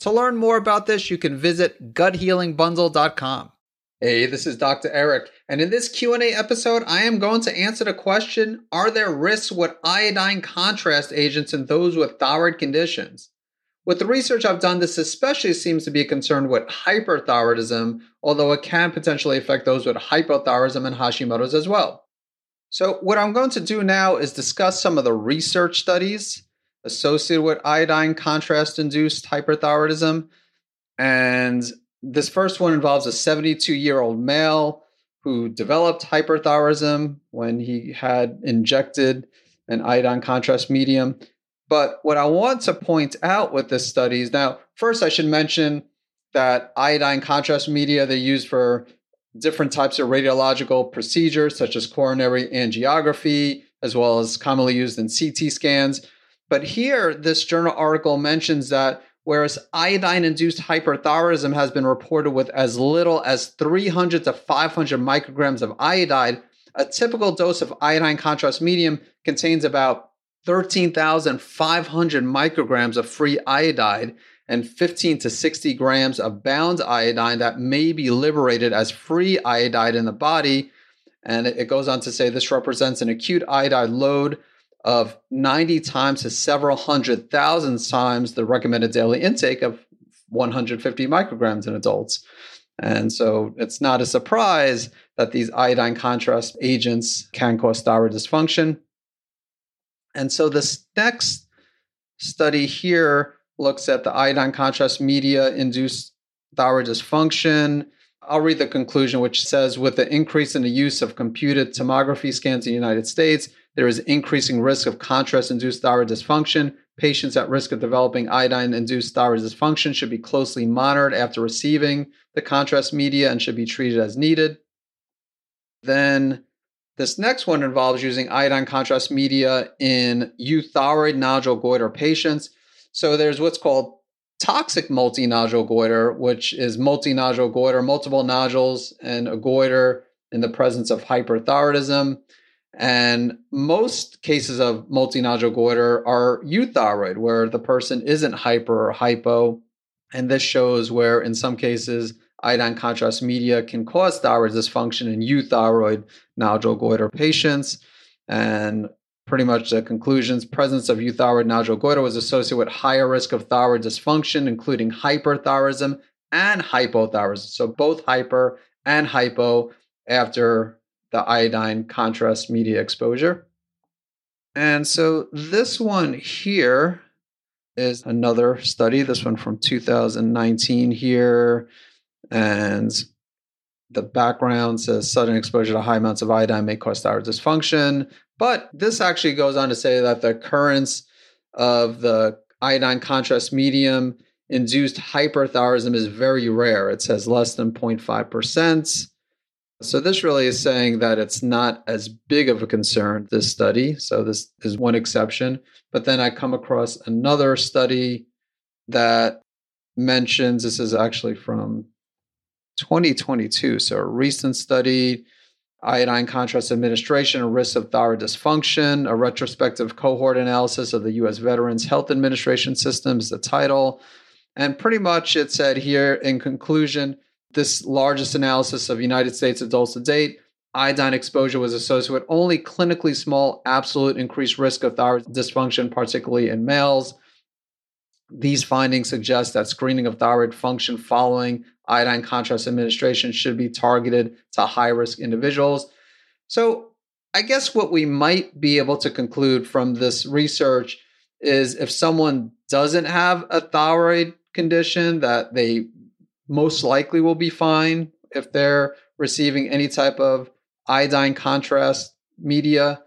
To learn more about this, you can visit guthealingbundle.com. Hey, this is Dr. Eric, and in this Q&A episode, I am going to answer the question, are there risks with iodine contrast agents in those with thyroid conditions? With the research I've done, this especially seems to be a concern with hyperthyroidism, although it can potentially affect those with hypothyroidism and Hashimoto's as well. So, what I'm going to do now is discuss some of the research studies associated with iodine contrast induced hyperthyroidism. And this first one involves a 72 year old male who developed hyperthyroidism when he had injected an iodine contrast medium. But what I want to point out with this study is now, first, I should mention that iodine contrast media they use for different types of radiological procedures, such as coronary angiography, as well as commonly used in CT scans. But here, this journal article mentions that whereas iodine induced hyperthyroidism has been reported with as little as 300 to 500 micrograms of iodide, a typical dose of iodine contrast medium contains about 13,500 micrograms of free iodide and 15 to 60 grams of bound iodine that may be liberated as free iodide in the body. And it goes on to say this represents an acute iodide load of 90 times to several hundred thousand times the recommended daily intake of 150 micrograms in adults. And so it's not a surprise that these iodine contrast agents can cause thyroid dysfunction. And so this next study here looks at the iodine contrast media induced thyroid dysfunction. I'll read the conclusion, which says with the increase in the use of computed tomography scans in the United States, there is increasing risk of contrast induced thyroid dysfunction. Patients at risk of developing iodine induced thyroid dysfunction should be closely monitored after receiving the contrast media and should be treated as needed. Then this next one involves using iodine contrast media in euthyroid nodule goiter patients. So there's what's called toxic multinodular goiter, which is multinodular goiter, multiple nodules and a goiter in the presence of hyperthyroidism. And most cases of multinodular goiter are euthyroid, where the person isn't hyper or hypo. And this shows where, in some cases, iodine contrast media can cause thyroid dysfunction in euthyroid nodule goiter patients. And pretty much the conclusions presence of euthyroid nodule goiter was associated with higher risk of thyroid dysfunction, including hyperthyroidism and hypothyroidism. So both hyper and hypo after the iodine contrast media exposure. And so this one here is another study, this one from 2019 here. And the background says sudden exposure to high amounts of iodine may cause thyroid dysfunction. But this actually goes on to say that the occurrence of the iodine contrast medium induced hyperthyroidism is very rare. It says less than 0.5%. So, this really is saying that it's not as big of a concern, this study. So, this is one exception. But then I come across another study that mentions this is actually from 2022. So, a recent study iodine contrast administration and risks of thyroid dysfunction, a retrospective cohort analysis of the U.S. Veterans Health Administration System is the title. And pretty much it said here in conclusion this largest analysis of United States adults to date, iodine exposure was associated with only clinically small absolute increased risk of thyroid dysfunction, particularly in males. These findings suggest that screening of thyroid function following iodine contrast administration should be targeted to high risk individuals. So, I guess what we might be able to conclude from this research is if someone doesn't have a thyroid condition, that they most likely will be fine if they're receiving any type of iodine contrast media.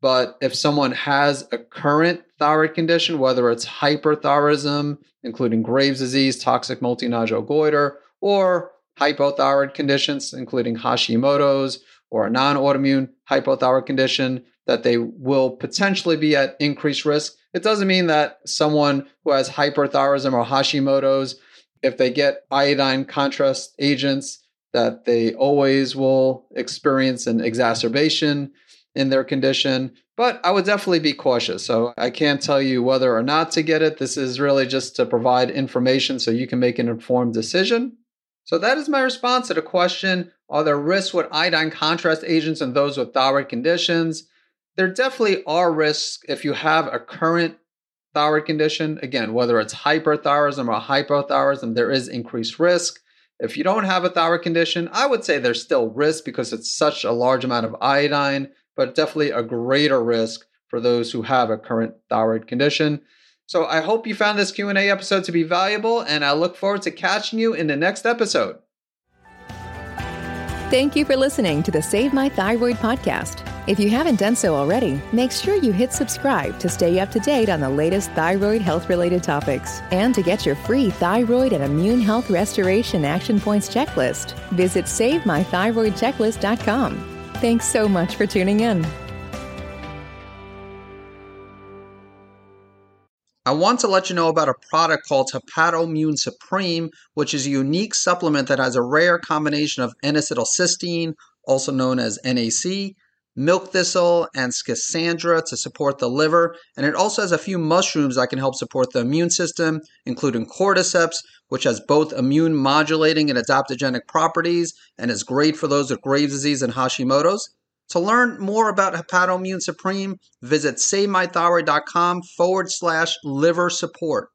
But if someone has a current thyroid condition, whether it's hyperthyroidism, including Graves' disease, toxic multinodular goiter, or hypothyroid conditions, including Hashimoto's or a non autoimmune hypothyroid condition, that they will potentially be at increased risk. It doesn't mean that someone who has hyperthyroidism or Hashimoto's, if they get iodine contrast agents, that they always will experience an exacerbation in their condition. But I would definitely be cautious. So I can't tell you whether or not to get it. This is really just to provide information so you can make an informed decision. So that is my response to the question Are there risks with iodine contrast agents in those with thyroid conditions? There definitely are risks if you have a current thyroid condition. Again, whether it's hyperthyroidism or hypothyroidism, there is increased risk. If you don't have a thyroid condition, I would say there's still risk because it's such a large amount of iodine, but definitely a greater risk for those who have a current thyroid condition. So I hope you found this Q&A episode to be valuable and I look forward to catching you in the next episode. Thank you for listening to the Save My Thyroid podcast. If you haven't done so already, make sure you hit subscribe to stay up to date on the latest thyroid health related topics. And to get your free thyroid and immune health restoration action points checklist, visit SaveMyThyroidChecklist.com. Thanks so much for tuning in. I want to let you know about a product called Hepatoimmune Supreme, which is a unique supplement that has a rare combination of N-acetylcysteine, also known as NAC, milk thistle, and schisandra to support the liver. And it also has a few mushrooms that can help support the immune system, including cordyceps, which has both immune modulating and adaptogenic properties and is great for those with Graves' disease and Hashimoto's. To learn more about Hepatoimmune Supreme, visit SaveMyThyroid.com forward slash liver support.